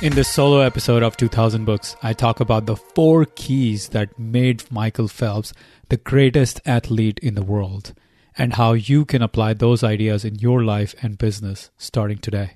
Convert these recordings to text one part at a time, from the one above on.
In this solo episode of 2000 Books, I talk about the four keys that made Michael Phelps the greatest athlete in the world and how you can apply those ideas in your life and business starting today.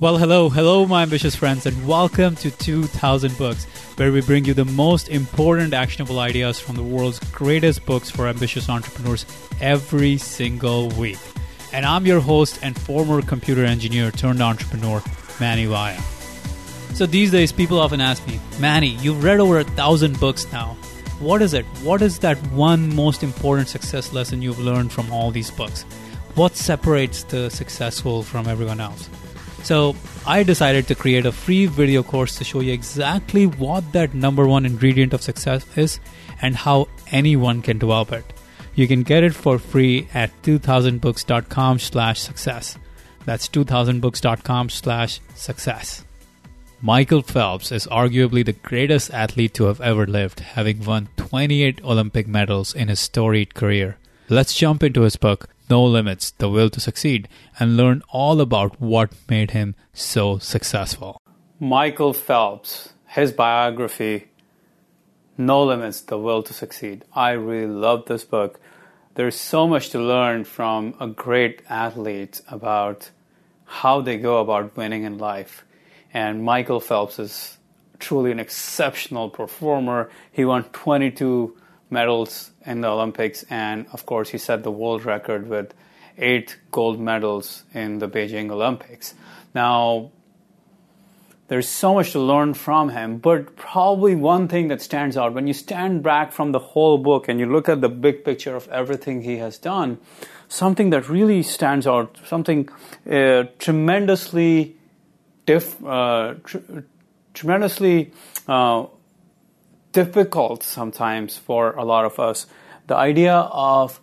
Well, hello, hello, my ambitious friends, and welcome to 2000 Books, where we bring you the most important actionable ideas from the world's greatest books for ambitious entrepreneurs every single week. And I'm your host and former computer engineer turned entrepreneur, Manny Lyon. So these days, people often ask me, Manny, you've read over a thousand books now. What is it? What is that one most important success lesson you've learned from all these books? What separates the successful from everyone else? So I decided to create a free video course to show you exactly what that number one ingredient of success is and how anyone can develop it. You can get it for free at 2000books.com slash success. That's 2000books.com slash success. Michael Phelps is arguably the greatest athlete to have ever lived, having won 28 Olympic medals in his storied career. Let's jump into his book, No Limits The Will to Succeed, and learn all about what made him so successful. Michael Phelps, his biography, No Limits The Will to Succeed. I really love this book. There's so much to learn from a great athlete about how they go about winning in life and Michael Phelps is truly an exceptional performer. He won 22 medals in the Olympics, and of course, he set the world record with eight gold medals in the Beijing Olympics. Now, there's so much to learn from him, but probably one thing that stands out when you stand back from the whole book and you look at the big picture of everything he has done, something that really stands out, something uh, tremendously diff, uh, tr- tremendously uh, difficult sometimes for a lot of us. The idea of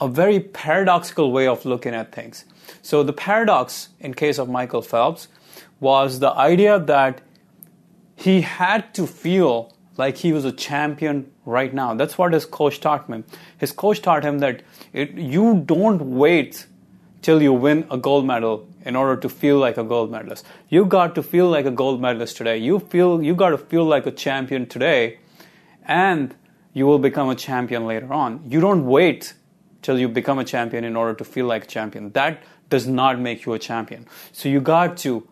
a very paradoxical way of looking at things. So, the paradox in case of Michael Phelps was the idea that he had to feel like he was a champion right now. That's what his coach taught him. His coach taught him that it, you don't wait till you win a gold medal in order to feel like a gold medalist. You got to feel like a gold medalist today. You feel you got to feel like a champion today and you will become a champion later on. You don't wait till you become a champion in order to feel like a champion. That does not make you a champion. So you got to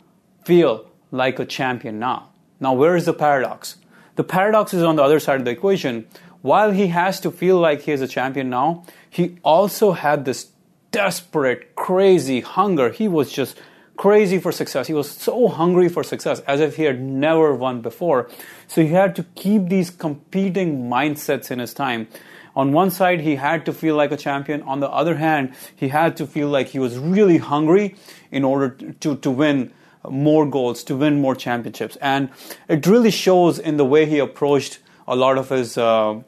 feel like a champion now. Now where is the paradox? The paradox is on the other side of the equation. While he has to feel like he is a champion now, he also had this desperate, crazy hunger. He was just crazy for success. He was so hungry for success as if he had never won before. So he had to keep these competing mindsets in his time. On one side, he had to feel like a champion. On the other hand, he had to feel like he was really hungry in order to, to win more goals, to win more championships. And it really shows in the way he approached a lot of his uh,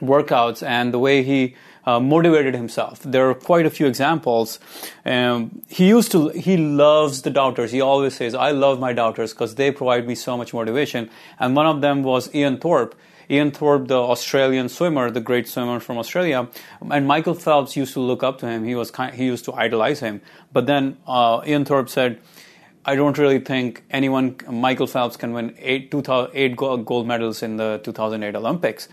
workouts and the way he uh, motivated himself. There are quite a few examples. Um, he used to, he loves the doubters. He always says, I love my doubters because they provide me so much motivation. And one of them was Ian Thorpe. Ian Thorpe, the Australian swimmer, the great swimmer from Australia, and Michael Phelps used to look up to him. He was kind, he used to idolize him. But then uh, Ian Thorpe said, "I don't really think anyone, Michael Phelps, can win eight, eight gold medals in the 2008 Olympics."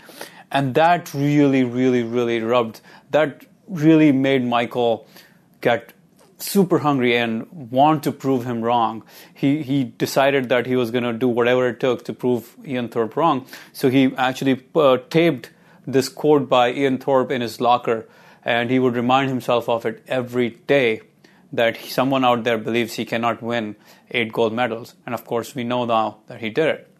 And that really, really, really rubbed, that really made Michael get super hungry and want to prove him wrong. He he decided that he was going to do whatever it took to prove Ian Thorpe wrong. So he actually uh, taped this quote by Ian Thorpe in his locker, and he would remind himself of it every day that someone out there believes he cannot win eight gold medals. And of course, we know now that he did it.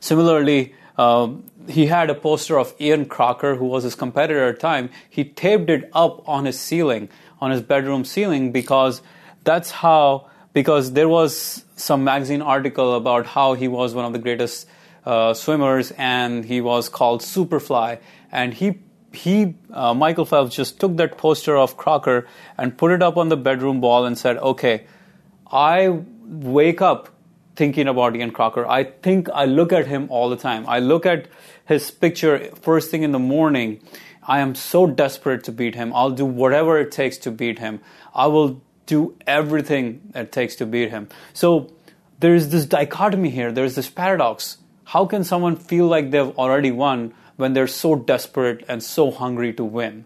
Similarly, um, he had a poster of Ian Crocker, who was his competitor at the time. He taped it up on his ceiling, on his bedroom ceiling, because that's how, because there was some magazine article about how he was one of the greatest uh, swimmers and he was called Superfly. And he, he uh, Michael Phelps, just took that poster of Crocker and put it up on the bedroom wall and said, okay, I wake up thinking about Ian Crocker. I think I look at him all the time. I look at his picture first thing in the morning. I am so desperate to beat him. I'll do whatever it takes to beat him. I will do everything it takes to beat him. So there's this dichotomy here, there's this paradox. How can someone feel like they've already won when they're so desperate and so hungry to win?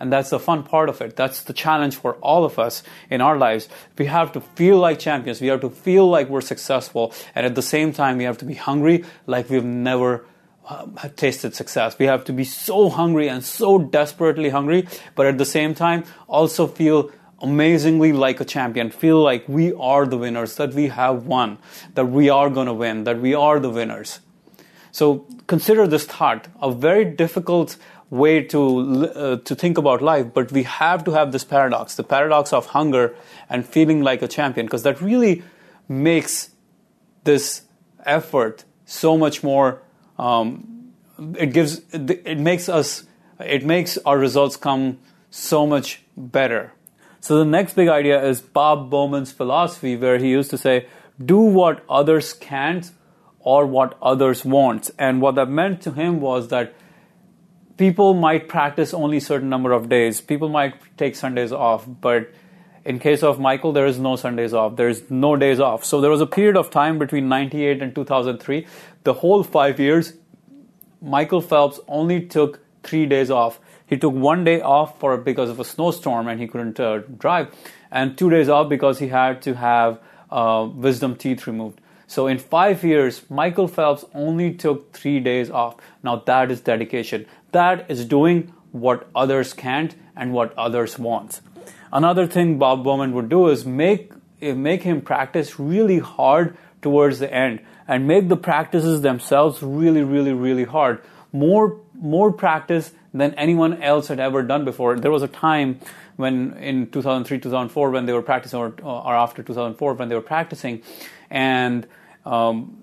And that's the fun part of it. That's the challenge for all of us in our lives. We have to feel like champions. We have to feel like we're successful. And at the same time, we have to be hungry like we've never uh, tasted success. We have to be so hungry and so desperately hungry, but at the same time, also feel amazingly like a champion. Feel like we are the winners, that we have won, that we are going to win, that we are the winners. So consider this thought a very difficult way to uh, to think about life but we have to have this paradox the paradox of hunger and feeling like a champion because that really makes this effort so much more um, it gives it makes us it makes our results come so much better. So the next big idea is bob bowman's philosophy where he used to say do what others can't or what others won't. And what that meant to him was that people might practice only certain number of days. People might take Sundays off, but in case of Michael, there is no Sundays off. There is no days off. So there was a period of time between 98 and 2003. The whole five years, Michael Phelps only took three days off. He took one day off for because of a snowstorm and he couldn't uh, drive, and two days off because he had to have uh, wisdom teeth removed. So in five years, Michael Phelps only took three days off. Now that is dedication. That is doing what others can't and what others want. Another thing Bob Bowman would do is make eh, make him practice really hard towards the end and make the practices themselves really, really, really hard. More more practice than anyone else had ever done before. There was a time when in 2003, 2004, when they were practicing, or, or after 2004, when they were practicing, and um,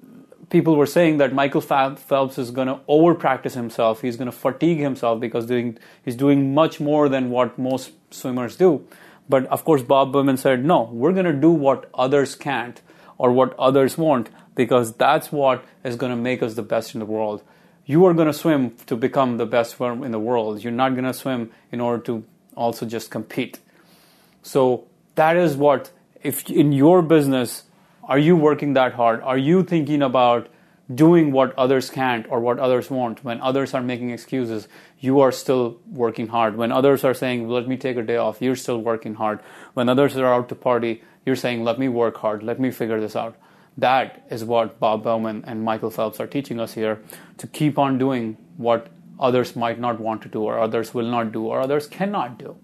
people were saying that Michael Phelps is going to over practice himself. He's going to fatigue himself because doing, he's doing much more than what most swimmers do. But of course, Bob Bowman said, no, we're going to do what others can't or what others won't because that's what is going to make us the best in the world. You are going to swim to become the best swimmer in the world. You're not going to swim in order to also just compete. So that is what, if in your business, are you working that hard? Are you thinking about doing what others can't or what others won't? When others are making excuses, you are still working hard. When others are saying, let me take a day off, you're still working hard. When others are out to party, you're saying, let me work hard, let me figure this out. That is what Bob Bowman and Michael Phelps are teaching us here to keep on doing what others might not want to do, or others will not do, or others cannot do.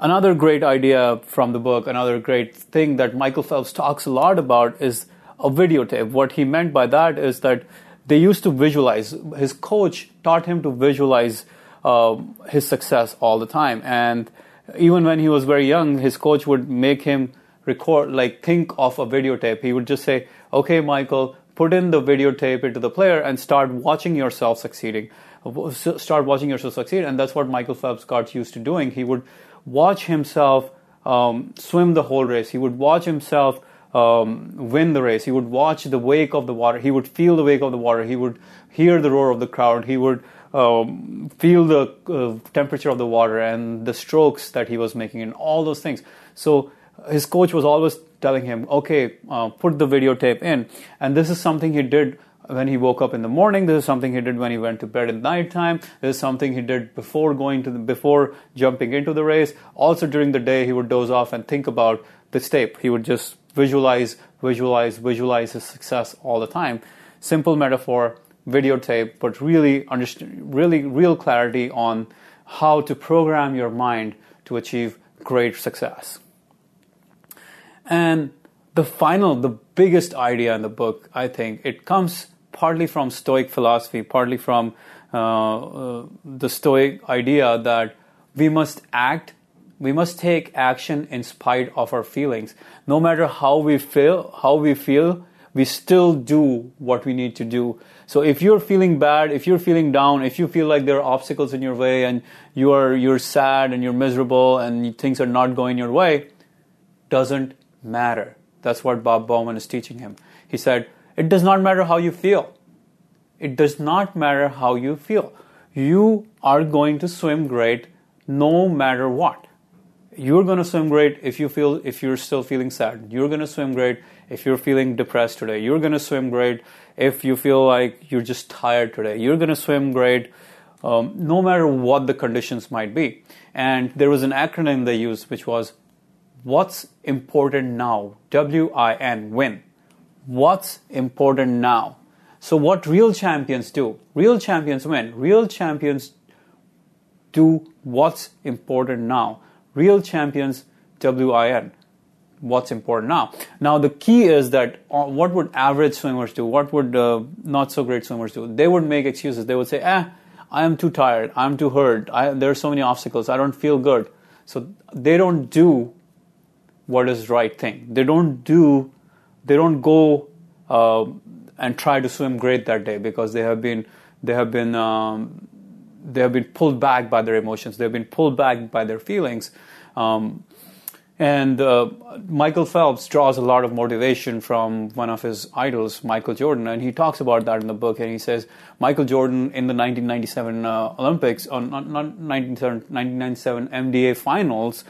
Another great idea from the book, another great thing that Michael Phelps talks a lot about is a videotape. What he meant by that is that they used to visualize. His coach taught him to visualize uh, his success all the time. And even when he was very young, his coach would make him record, like think of a videotape. He would just say, okay, Michael, put in the videotape into the player and start watching yourself succeeding. Start watching yourself succeed. And that's what Michael Phelps got used to doing. He would watch himself um, swim the whole race. He would watch himself um, win the race. He would watch the wake of the water. He would feel the wake of the water. He would hear the roar of the crowd. He would um, feel the uh, temperature of the water and the strokes that he was making and all those things. So his coach was always telling him, okay, uh, put the videotape in. And this is something he did when he woke up in the morning. This is something he did when he went to bed at night time. This is something he did before going to the, before jumping into the race. Also during the day, he would doze off and think about this tape. He would just visualize, visualize, visualize his success all the time. Simple metaphor, videotape, but really understand, really real clarity on how to program your mind to achieve great success. And the final, the biggest idea in the book, I think, it comes partly from Stoic philosophy, partly from uh, uh, the Stoic idea that we must act, we must take action in spite of our feelings. No matter how we feel, how we feel, we still do what we need to do. So if you're feeling bad, if you're feeling down, if you feel like there are obstacles in your way and you are you're sad and you're miserable and things are not going your way, doesn't matter. That's what Bob Bowman is teaching him. He said, it does not matter how you feel. It does not matter how you feel. You are going to swim great no matter what. You're going to swim great if you feel if you're still feeling sad. You're going to swim great if you're feeling depressed today. You're going to swim great if you feel like you're just tired today. You're going to swim great um, no matter what the conditions might be. And there was an acronym they used which was What's important now? W I N, win. What's important now? So, what real champions do? Real champions win. Real champions do what's important now. Real champions, W I N. What's important now? Now, the key is that uh, what would average swimmers do? What would uh, not so great swimmers do? They would make excuses. They would say, eh, I am too tired. I'm too hurt. I, there are so many obstacles. I don't feel good. So, they don't do what is right thing. They don't do, they don't go uh, and try to swim great that day because they have been, they have been, um, they have been pulled back by their emotions. They have been pulled back by their feelings. Um, and uh, Michael Phelps draws a lot of motivation from one of his idols, Michael Jordan, and he talks about that in the book. And he says Michael Jordan in the 1997 uh, Olympics, or not, not 1997 NBA finals,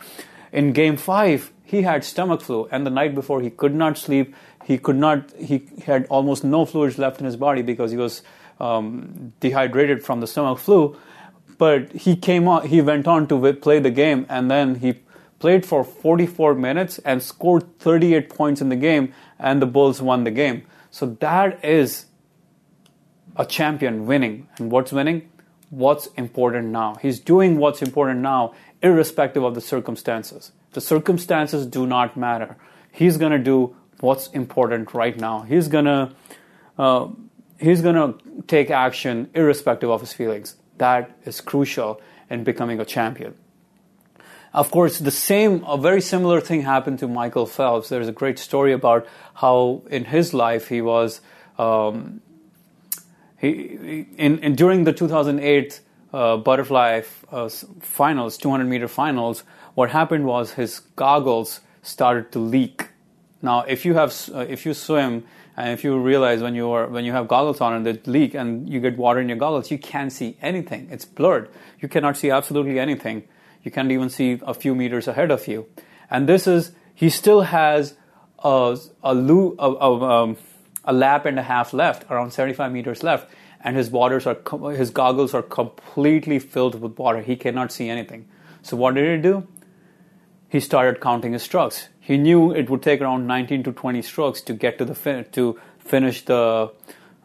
in Game Five, he had stomach flu, and the night before he could not sleep. He could not. He had almost no fluids left in his body because he was um, dehydrated from the stomach flu. But he came on. He went on to play the game, and then he played for 44 minutes and scored 38 points in the game, and the Bulls won the game. So that is a champion winning. And what's winning? What's important now? He's doing what's important now, irrespective of the circumstances. The circumstances do not matter. He's going to do what's important right now. He's going to uh, he's going to take action irrespective of his feelings. That is crucial in becoming a champion. Of course, the same, a very similar thing happened to Michael Phelps. There's a great story about how in his life he was, um, he, in, in, during the 2008 uh, butterfly uh, finals, 200 meter finals, what happened was his goggles started to leak. Now, if you have, uh, if you swim and if you realize when you are when you have goggles on and they leak and you get water in your goggles, you can't see anything. It's blurred. You cannot see absolutely anything. You can't even see a few meters ahead of you. And this is he still has a a, lo- a, a, um, a lap and a half left, around 75 meters left, and his waters are his goggles are completely filled with water. He cannot see anything. So what did he do? he started counting his strokes. He knew it would take around 19 to 20 strokes to get to the fin- to finish the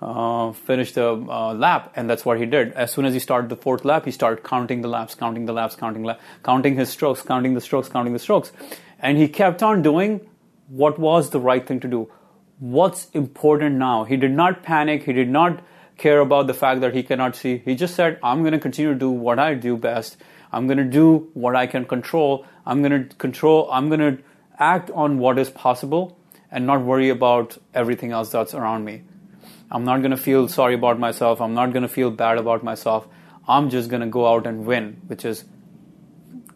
uh, finish the uh, lap, and that's what he did. As soon as he started the fourth lap, he started counting the laps, counting the laps, counting la- counting his strokes, counting the strokes, counting the strokes, and he kept on doing what was the right thing to do. What's important now? He did not panic. He did not care about the fact that he cannot see. He just said, "I'm going to continue to do what I do best." I'm going to do what I can control. I'm going to control, I'm going to act on what is possible and not worry about everything else that's around me. I'm not going to feel sorry about myself. I'm not going to feel bad about myself. I'm just going to go out and win, which is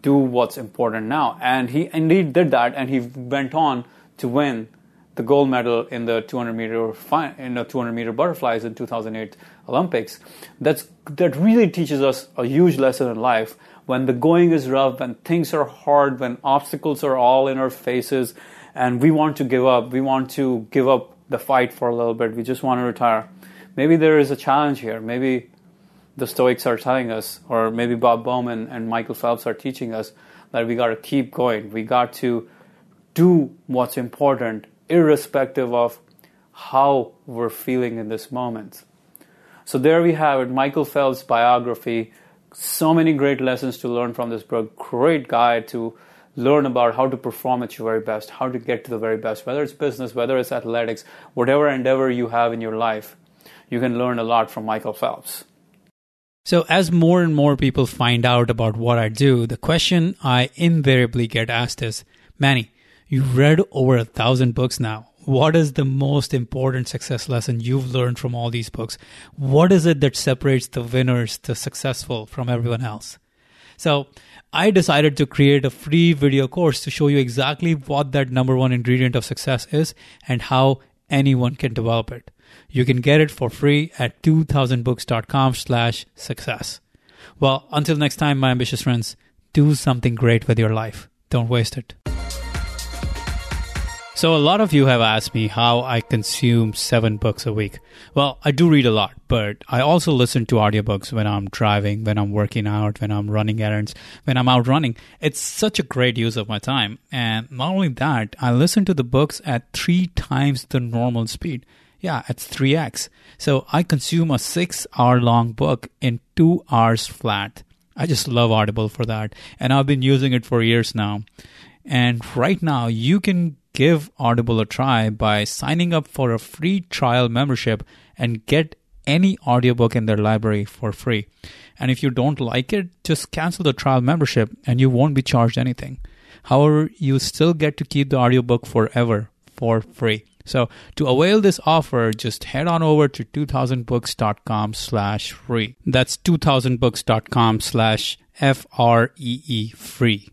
do what's important now. And he indeed did that, and he went on to win the gold medal in the 200 meter in the 200 meter butterflies in 2008 Olympics. That's that really teaches us a huge lesson in life when the going is rough, when things are hard, when obstacles are all in our faces, and we want to give up, we want to give up the fight for a little bit, we just want to retire. Maybe there is a challenge here. Maybe the Stoics are telling us, or maybe Bob Bowman and Michael Phelps are teaching us that we got to keep going. We got to do what's important, irrespective of how we're feeling in this moment. So there we have it, Michael Phelps' biography so many great lessons to learn from this book. Great guide to learn about how to perform at your very best, how to get to the very best, whether it's business, whether it's athletics, whatever endeavor you have in your life. You can learn a lot from Michael Phelps. So, as more and more people find out about what I do, the question I invariably get asked is Manny, you've read over a thousand books now what is the most important success lesson you've learned from all these books? What is it that separates the winners, the successful from everyone else? So I decided to create a free video course to show you exactly what that number one ingredient of success is and how anyone can develop it. You can get it for free at 2000books.com slash success. Well, until next time, my ambitious friends, do something great with your life. Don't waste it. So, a lot of you have asked me how I consume seven books a week. Well, I do read a lot, but I also listen to audiobooks when I'm driving, when I'm working out, when I'm running errands, when I'm out running. It's such a great use of my time. And not only that, I listen to the books at three times the normal speed. Yeah, it's 3x. So I consume a six hour long book in two hours flat. I just love Audible for that. And I've been using it for years now. And right now, you can give Audible a try by signing up for a free trial membership and get any audiobook in their library for free. And if you don't like it, just cancel the trial membership and you won't be charged anything. However, you still get to keep the audiobook forever for free. So to avail this offer, just head on over to 2000books.com slash free. That's 2000books.com slash F-R-E-E free.